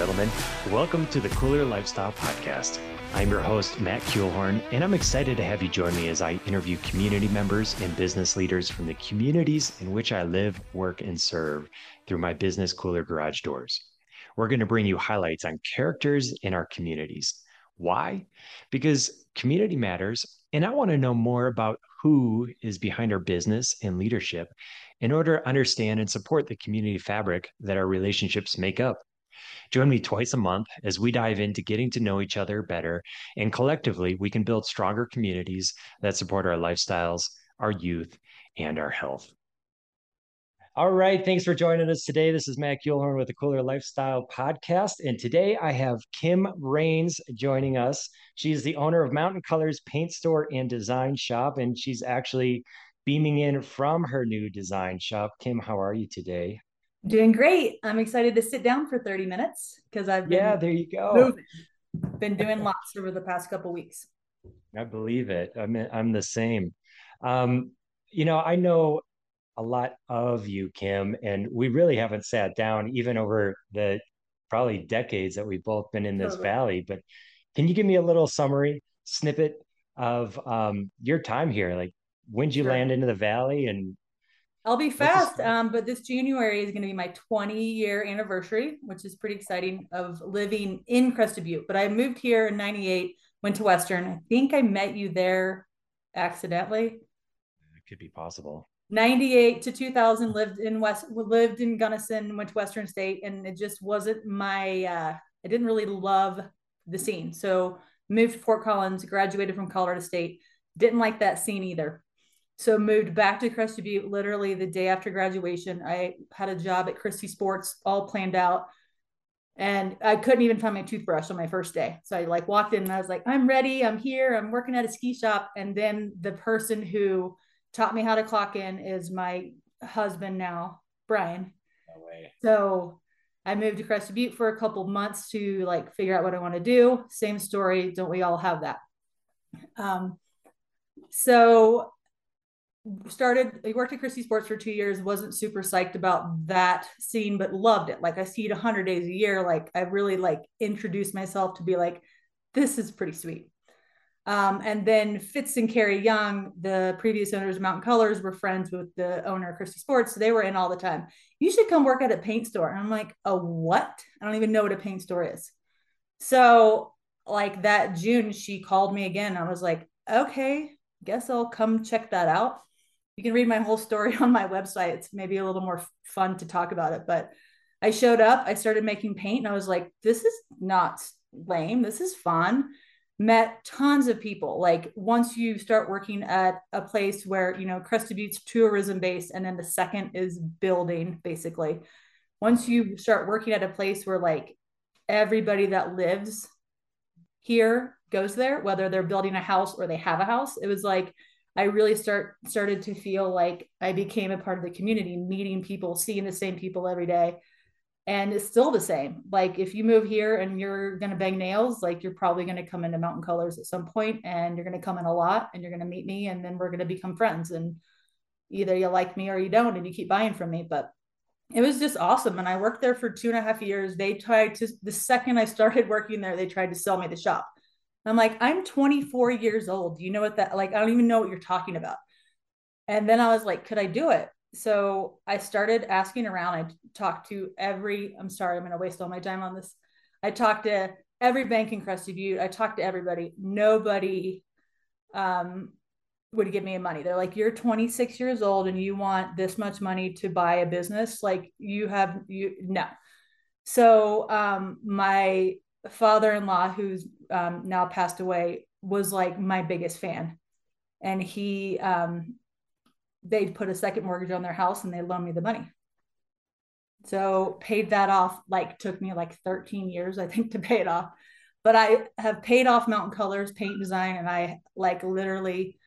gentlemen. Welcome to the Kooler Lifestyle Podcast. I'm your host, Matt Kuehlhorn, and I'm excited to have you join me as I interview community members and business leaders from the communities in which I live, work, and serve through my business Kooler Garage doors. We're going to bring you highlights on characters in our communities. Why? Because community matters, and I want to know more about who is behind our business and leadership in order to understand and support the community fabric that our relationships make up. Join me twice a month as we dive into getting to know each other better, and collectively, we can build stronger communities that support our lifestyles, our youth, and our health. All right. Thanks for joining us today. This is Matt Kuehlhorn with the Kooler Lifestyle Podcast. And today I have Kim Raines joining us. She's the owner of Mountain Colors Paint Store and Design Shop. And she's actually beaming in from her new design shop. Kim, how are you today? Doing great. I'm excited to sit down for 30 minutes because I've been yeah, there you go. Moving. Been doing lots over the past couple weeks. I believe it. I'm I'm the same. Um, you know, I know a lot of you, Kim, and we really haven't sat down even over the probably decades that we've both been in this totally. valley. But can you give me a little summary snippet of um, your time here? Like, when did you sure. land into the valley and I'll be fast. Um, but this January is going to be my 20 year anniversary, which is pretty exciting of living in Crested Butte. But I moved here in 98, went to Western. I think I met you there accidentally. It could be possible. 98 to 2000 lived in West, lived in Gunnison, went to Western State, and it just wasn't my, uh, I didn't really love the scene. So moved to Fort Collins, graduated from Colorado State. Didn't like that scene either. So moved back to Crested Butte literally the day after graduation. I had a job at Christie Sports, all planned out. And I couldn't even find my toothbrush on my first day. So I like walked in and I was like, I'm ready. I'm here. I'm working at a ski shop. And then the person who taught me how to clock in is my husband now, Brian. No way. So I moved to Crested Butte for a couple months to like figure out what I want to do. Same story. Don't we all have that? Um, so started I worked at Christie Sports for two years, wasn't super psyched about that scene, but loved it. Like I see it hundred days a year. Like I really like introduced myself to be like, this is pretty sweet. Um, and then Fitz and Carrie Young, the previous owners of Mountain Colors, were friends with the owner of Christie Sports. So they were in all the time. You should come work at a paint store. And I'm like, a what? I don't even know what a paint store is. So like that June, she called me again. I was like, okay, guess I'll come check that out you can read my whole story on my website. It's maybe a little more fun to talk about it, but I showed up, I started making paint and I was like, this is not lame. This is fun. Met tons of people. Like once you start working at a place where, you know, Crested Butte's tourism base and then the second is building basically. Once you start working at a place where like everybody that lives here goes there, whether they're building a house or they have a house, it was like I really start started to feel like I became a part of the community, meeting people, seeing the same people every day. And it's still the same. Like if you move here and you're gonna bang nails, like you're probably gonna come into Mountain Colors at some point and you're gonna come in a lot and you're gonna meet me and then we're gonna become friends. And either you like me or you don't and you keep buying from me. But it was just awesome. And I worked there for two and a half years. They tried to the second I started working there, they tried to sell me the shop I'm like, I'm 24 years old. You know what that like? I don't even know what you're talking about. And then I was like, could I do it? So I started asking around. I talked to every, I'm sorry, I'm going to waste all my time on this. I talked to every bank in Crested Butte. I talked to everybody. Nobody um, would give me money. They're like, you're 26 years old and you want this much money to buy a business. Like you have, you, no. So um, my father-in-law who's um, now passed away was like my biggest fan. And he um, they put a second mortgage on their house and they loaned me the money. So paid that off like took me like 13 years i think to pay it off. But i have paid off mountain colors paint design and i like literally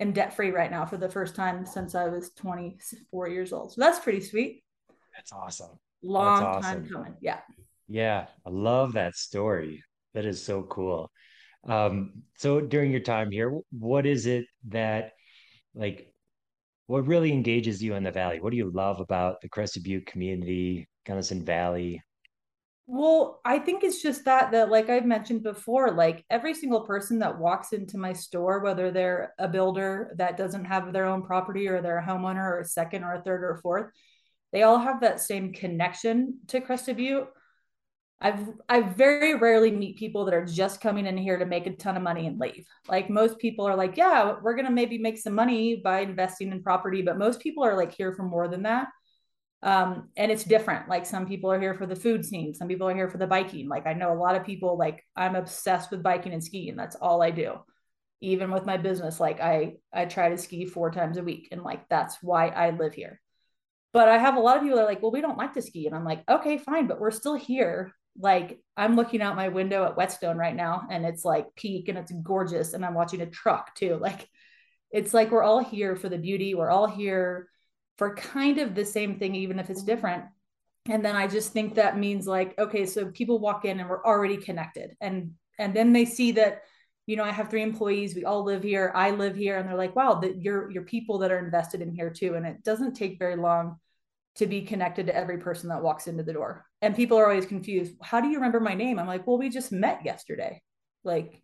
am debt free right now for the first time since i was 24 years old. So that's pretty sweet. That's awesome. Long that's awesome. time coming. Yeah. Yeah, I love that story. That is so cool. Um, so during your time here, what is it that like what really engages you in the valley? What do you love about the Crested Butte community, Gunnison Valley? Well, I think it's just that that like I've mentioned before, like every single person that walks into my store, whether they're a builder that doesn't have their own property or they're a homeowner or a second or a third or a fourth, they all have that same connection to Crested Butte. I've I very rarely meet people that are just coming in here to make a ton of money and leave. Like most people are like, yeah, we're gonna maybe make some money by investing in property, but most people are like here for more than that. Um and it's different. Like some people are here for the food scene. Some people are here for the biking. Like i know a lot of people like i'm obsessed with biking and skiing. That's all i do. Even with my business like i i try to ski four times a week and like that's why i live here. But i have a lot of people that are like well we don't like to ski and i'm like okay fine but we're still here like i'm looking out my window at whetstone right now and it's like peak and it's gorgeous and i'm watching a truck too like it's like we're all here for the beauty we're all here for kind of the same thing, even if it's different. And then I just think that means like, okay, so people walk in and we're already connected. And and then they see that, you know, I have three employees, we all live here, I live here, and they're like, wow, that you're you're people that are invested in here too. And it doesn't take very long to be connected to every person that walks into the door. And people are always confused. How do you remember my name? I'm like, well, we just met yesterday. Like,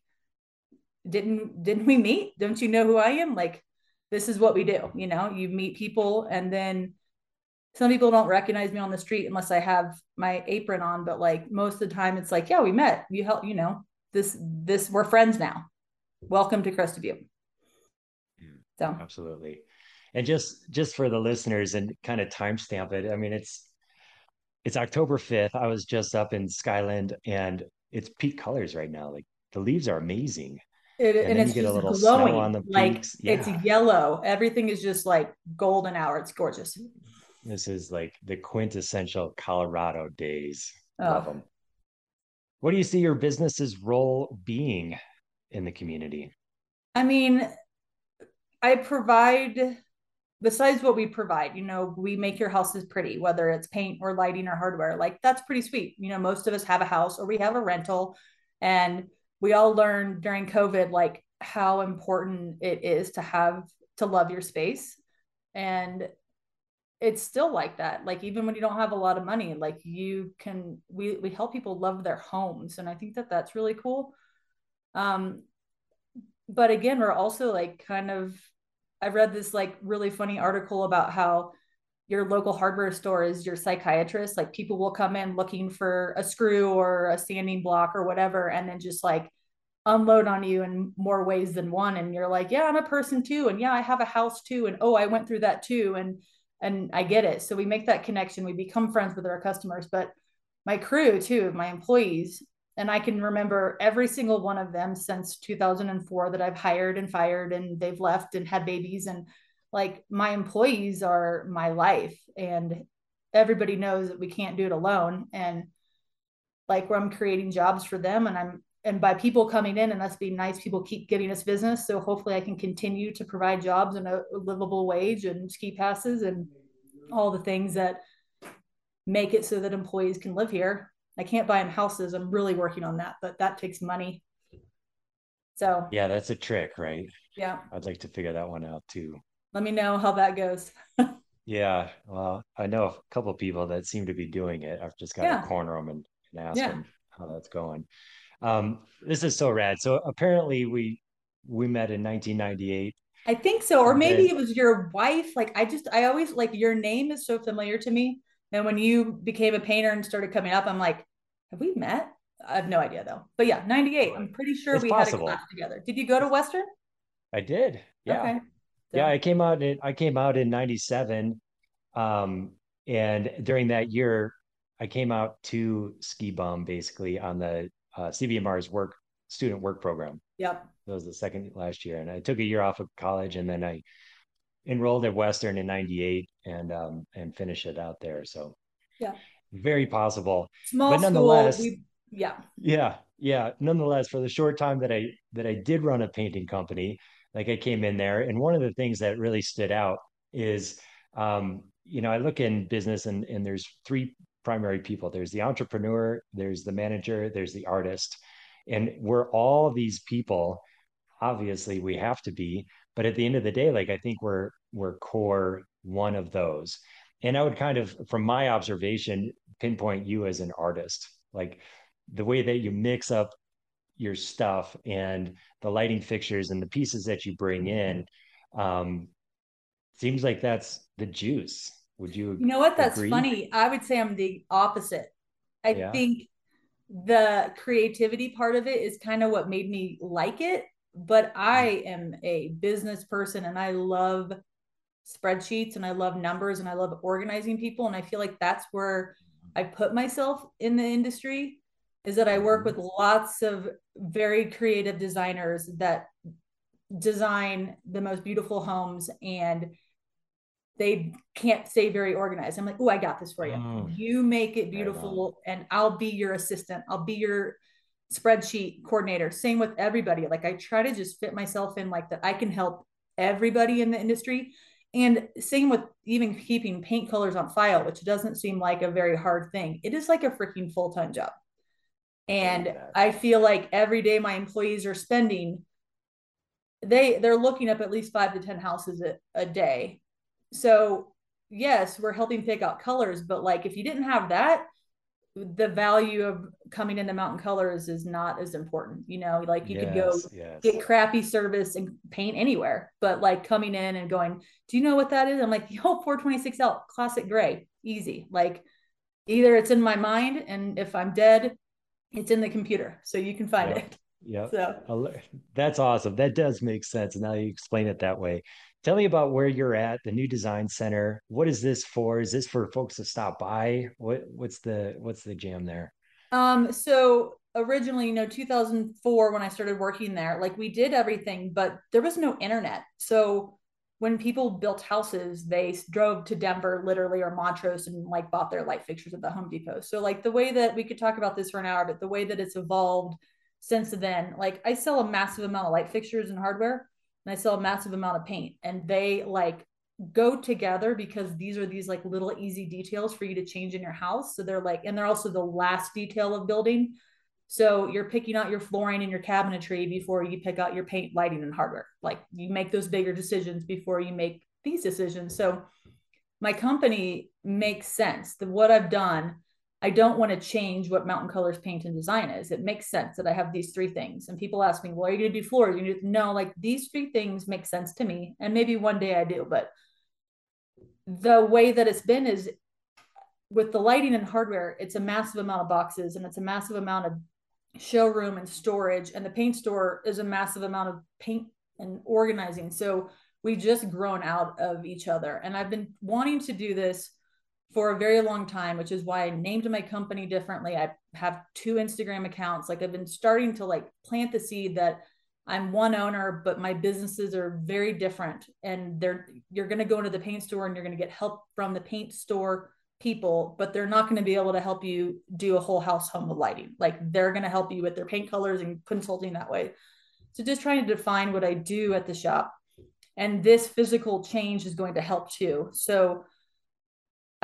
didn't didn't we meet? Don't you know who I am? Like, this is what we do you know you meet people and then some people don't recognize me on the street unless i have my apron on but like most of the time it's like yeah we met you help you know this this we're friends now welcome to Crested Butte mm, so absolutely and just just for the listeners and kind of timestamp it i mean it's it's october 5th i was just up in skyland and it's peak colors right now. Like the leaves are amazing. It, and, and it's just glowing like yeah. it's yellow. Everything is just like golden hour. It's gorgeous. This is like the quintessential colorado days. Oh. love them what do you see your business's role being in the community? I mean i provide besides what we provide you know we make your houses pretty whether it's paint or lighting or hardware like that's pretty sweet you know most of us have a house or we have a rental and we all learned during COVID like how important it is to have to love your space. And it's still like that. Like even when you don't have a lot of money, like you can we we help people love their homes and I think that that's really cool. Um but again, we're also like kind of I read this like really funny article about how your local hardware store is your psychiatrist. Like people will come in looking for a screw or a sanding block or whatever, and then just like unload on you in more ways than one. And you're like, yeah, I'm a person too. And yeah, I have a house too. And oh, I went through that too. And and I get it. So we make that connection. We become friends with our customers. But my crew too, my employees, and I can remember every single one of them since 2004 that I've hired and fired and they've left and had babies. And like my employees are my life and everybody knows that we can't do it alone. And like where I'm creating jobs for them and I'm and by people coming in and us being nice people keep giving us business. So hopefully I can continue to provide jobs and a livable wage and ski passes and all the things that make it so that employees can live here. I can't buy them houses. I'm really working on that, but that takes money. So yeah, that's a trick, right? Yeah. I'd like to figure that one out too let me know how that goes. yeah. Well, I know a couple of people that seem to be doing it. I've just got yeah. to corner them and, and ask yeah. them how that's going. Um, this is so rad. So apparently we we met in 1998. I think so, or maybe it was your wife. Like I just, I always like your name is so familiar to me. And when you became a painter and started coming up, I'm like, have we met? I have no idea though. But yeah, 98. I'm pretty sure it's we possible. had a class together. Did you go to Western? I did. Yeah. Okay. Yeah, I came out in I came out in '97, um, and during that year, I came out to Ski Bum basically on the uh, CBMR's work student work program. Yep. That was the second last year, and I took a year off of college, and then I enrolled at Western in '98 and um, and finished it out there. So yeah, very possible. Small but nonetheless, school. We, yeah. Yeah, yeah. Nonetheless, for the short time that I that I did run a painting company, like I came in there, and one of the things that really stood out is, um, you know, I look in business, and and there's three primary people. There's the entrepreneur, there's the manager, there's the artist, and we're all these people. Obviously, we have to be, but at the end of the day, like I think we're we're core one of those. And I would kind of, from my observation, pinpoint you as an artist Like the way that you mix up your stuff and the lighting fixtures and the pieces that you bring in um, seems like that's the juice. Would you? You know what? That's agree? funny. I would say I'm the opposite. I yeah. think the creativity part of it is kind of what made me like it. But I mm-hmm. am a business person and I love spreadsheets and I love numbers and I love organizing people. And I feel like that's where I put myself in the industry is that I work mm-hmm. with lots of very creative designers that design the most beautiful homes and they can't stay very organized. I'm like, oh, I got this for you. Oh, you make it beautiful, and I'll be your assistant. I'll be your spreadsheet coordinator. Same with everybody. Like I try to just fit myself in like that. I can help everybody in the industry. And same with even keeping paint colors on file, which doesn't seem like a very hard thing. It is like a freaking full time job. And I feel like every day my employees are spending, they they're looking up at least five to ten houses a, a day so yes we're helping pick out colors but like if you didn't have that the value of coming into mountain colors is not as important you know like you yes, could go yes. get crappy service and paint anywhere but like coming in and going do you know what that is? I'm like yo 426l classic gray easy. Like either it's in my mind and if i'm dead it's in the computer so you can find it. yeah so that's awesome. That does make sense now you explain it that way Tell me about where you're at, the new design center. What is this for? Is this for folks to stop by? What what's the what's the jam there? Um, so originally, you know, 2004 when I started working there, like we did everything, but there was no internet. So when people built houses, they drove to Denver literally or Montrose and like bought their light fixtures at the Home Depot. So like the way that we could talk about this for an hour, but the way that it's evolved since then, like I sell a massive amount of light fixtures and hardware and I sell a massive amount of paint and they like go together because these are these like little easy details for you to change in your house. So they're like, and they're also the last detail of building. So you're picking out your flooring and your cabinetry before you pick out your paint, lighting, and hardware. Like you make those bigger decisions before you make these decisions. So my company makes sense. The what I've done I don't want to change what Mountain Colors paint and design is. It makes sense that I have these three things. And people ask me, well, are you going to do floors? You know, like these three things make sense to me. And maybe one day I do, but the way that it's been is with the lighting and hardware, it's a massive amount of boxes and it's a massive amount of showroom and storage. And the paint store is a massive amount of paint and organizing. So we've just grown out of each other. And I've been wanting to do this for a very long time, which is why I named my company differently. I have two Instagram accounts. Like I've been starting to like plant the seed that I'm one owner, but my businesses are very different. And they're you're gonna go into the paint store and you're gonna get help from the paint store people, but they're not going to be able to help you do a whole house home with lighting. Like they're going to help you with their paint colors and consulting that way. So just trying to define what I do at the shop. And this physical change is going to help too. So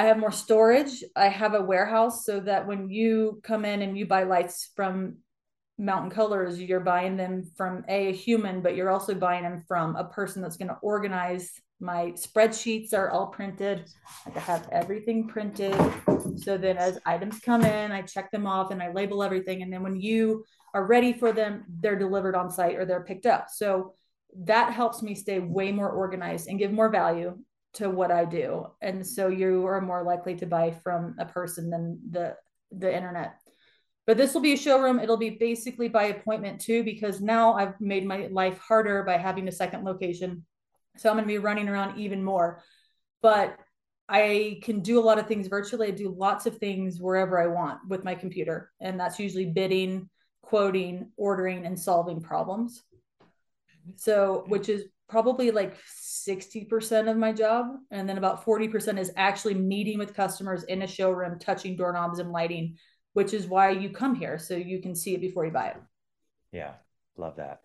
I have more storage. I have a warehouse so that when you come in and you buy lights from Mountain Colors, you're buying them from a human, but you're also buying them from a person that's going to organize. My spreadsheets are all printed. I have everything printed. So then as items come in, I check them off and I label everything. And then when you are ready for them, they're delivered on site or they're picked up. So that helps me stay way more organized and give more value to what I do. And so you are more likely to buy from a person than the the internet. But this will be a showroom. It'll be basically by appointment too, because now I've made my life harder by having a second location. So I'm going to be running around even more. But I can do a lot of things virtually. I do lots of things wherever I want with my computer. And that's usually bidding, quoting, ordering, and solving problems. So, which is probably like 60% of my job. And then about 40% is actually meeting with customers in a showroom, touching doorknobs and lighting, which is why you come here. So you can see it before you buy it. Yeah. Love that.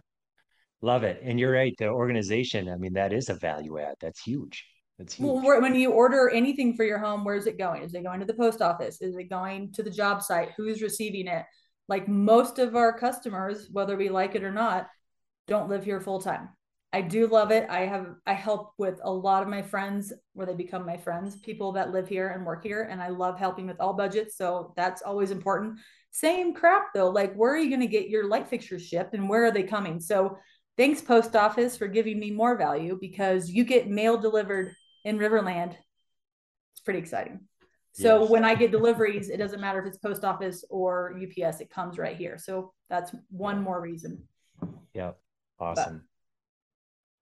Love it. And you're right. The organization, I mean, that is a value add. That's huge. That's huge. Well, when you order anything for your home, where's it going? Is it going to the post office? Is it going to the job site? Who's receiving it? Like most of our customers, whether we like it or not, don't live here full time I do love it. I have I help with a lot of my friends where they become my friends, people that live here and work here, and I love helping with all budgets. So that's always important. Same crap though, like where are you going to get your light fixtures shipped and where are they coming? So thanks post office for giving me more value because you get mail delivered in Riverland. It's pretty exciting. So yes. when I get deliveries, it doesn't matter if it's post office or UPS, it comes right here. So that's one more reason. Yeah. Awesome. But,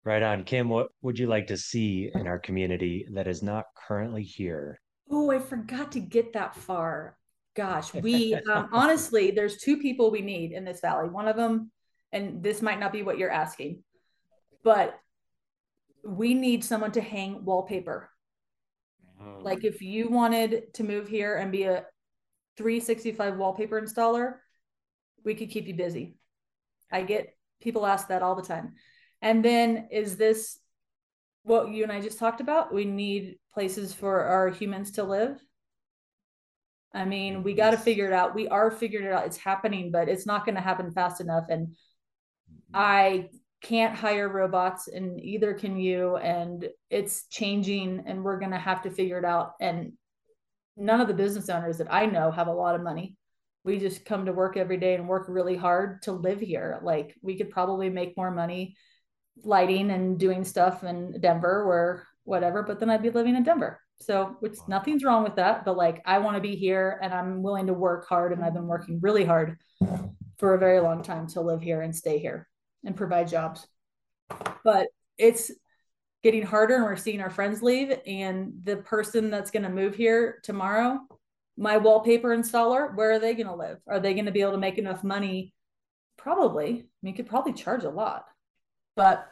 right on. Kim, what would you like to see in our community that is not currently here? Oh, I forgot to get that far gosh, we um, honestly, there's two people we need in this valley. One of them, and this might not be what you're asking, but we need someone to hang wallpaper. Oh. Like if you wanted to move here and be a 365 wallpaper installer, we could keep you busy. I get people ask that all the time. And then is this what you and I just talked about? We need places for our humans to live I mean, we got to figure it out. We are figuring it out. It's happening, but it's not going to happen fast enough. And mm-hmm. I can't hire robots, and either can you. And it's changing, and we're going to have to figure it out. And none of the business owners that I know have a lot of money. We just come to work every day and work really hard to live here. Like we could probably make more money lighting and doing stuff in Denver or whatever, but then I'd be living in Denver. So, which nothing's wrong with that, but like I want to be here and I'm willing to work hard and I've been working really hard for a very long time to live here and stay here and provide jobs. But it's getting harder and we're seeing our friends leave and the person that's going to move here tomorrow, my wallpaper installer, where are they going to live? Are they going to be able to make enough money? Probably. I mean, you could probably charge a lot. But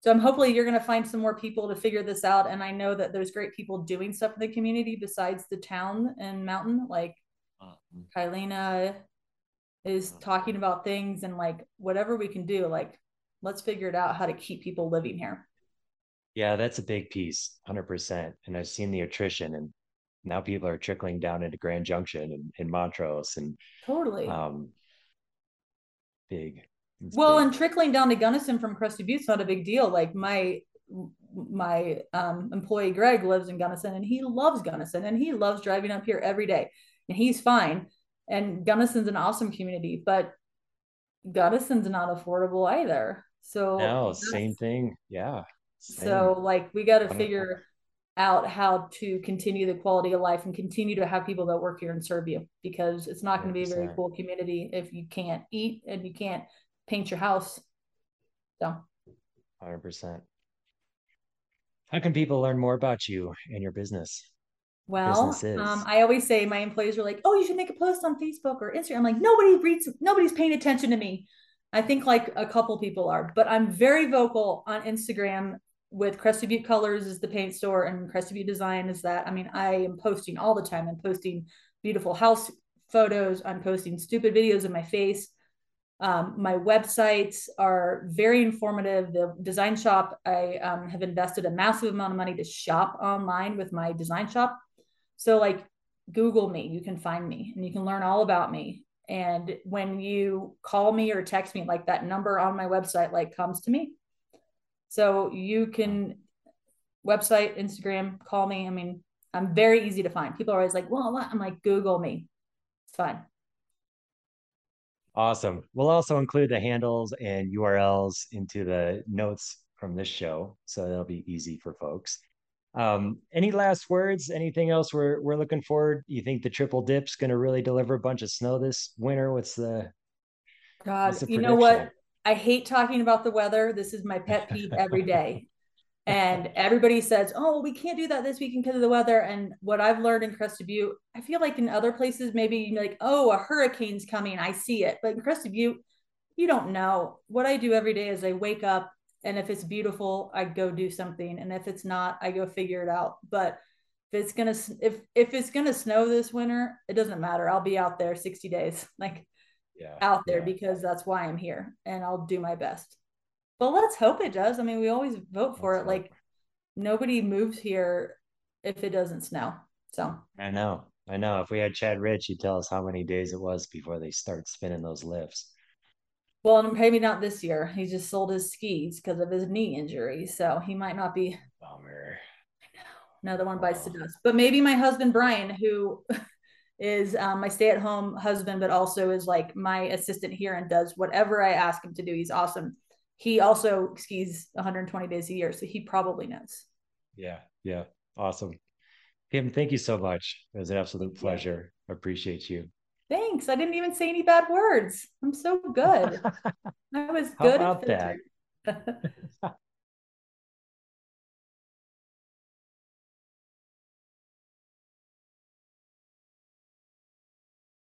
so I'm hopefully you're going to find some more people to figure this out. And I know that there's great people doing stuff in the community besides the town and mountain. Like uh-huh. Kylena is talking about things and like whatever we can do, like let's figure it out how to keep people living here. Yeah, that's a big piece, 100%. And I've seen the attrition and now people are trickling down into Grand Junction and, in Montrose and totally um big well, big. and trickling down to Gunnison from Crested Butte's not a big deal. Like my my um, employee Greg lives in Gunnison and he loves Gunnison and he loves driving up here every day and he's fine. And Gunnison's an awesome community, but Gunnison's not affordable either. So no, same thing. Yeah. Same. So like we got to figure out how to continue the quality of life and continue to have people that work here and serve you because it's not going to be a very cool community if you can't eat and you can't paint your house. So, 100%. How can people learn more about you and your business? Well, um, I always say my employees are like, "Oh, you should make a post on Facebook or Instagram." I'm like, nobody reads, nobody's paying attention to me. I think like a couple people are, but I'm very vocal on Instagram with Crested Butte Colors is the paint store and Crested Butte Design is that. I mean, I am posting all the time. I'm posting beautiful house photos. I'm posting stupid videos of my face. Um, my websites are very informative. The design shop, I um, have invested a massive amount of money to shop online with my design shop. So, like, Google me, you can find me and you can learn all about me. And when you call me or text me, like that number on my website, like comes to me. So you can website, Instagram, call me. I mean, I'm very easy to find. People are always like, well, what? I'm like, Google me. It's fine. Awesome. We'll also include the handles and URLs into the notes from this show, so that'll be easy for folks. Um, any last words? Anything else we're we're looking forward? You think the triple dip's going to really deliver a bunch of snow this winter? What's the God? What's the you know what? I hate talking about the weather. This is my pet peeve every day and everybody says, "Oh, we can't do that this weekend because of the weather." And what I've learned in Crested Butte, I feel like in other places, maybe like, "Oh, a hurricane's coming, I see it," but in Crested Butte, you don't know. What I do every day is I wake up, and if it's beautiful, I go do something, and if it's not, I go figure it out. But if it's gonna if if it's gonna snow this winter, it doesn't matter. I'll be out there sixty days, like yeah, out there yeah. because that's why I'm here, and I'll do my best. But let's hope it does. I mean, we always vote for let's it. Hope. Like nobody moves here if it doesn't snow. So I know. I know. If we had Chad Rich, he'd tell us how many days it was before they start spinning those lifts. Well, maybe not this year. He just sold his skis because of his knee injury, so he might not be. Bummer. Another one bites the dust. But maybe my husband Brian, who is um, my stay-at-home husband, but also is like my assistant here and does whatever I ask him to do. He's awesome. He also skis 120 days a year, so he probably knows. Yeah, yeah, awesome. Kim, thank you so much. It was an absolute pleasure. I appreciate you. Thanks. I didn't even say any bad words. I'm so good. I was good. How about that?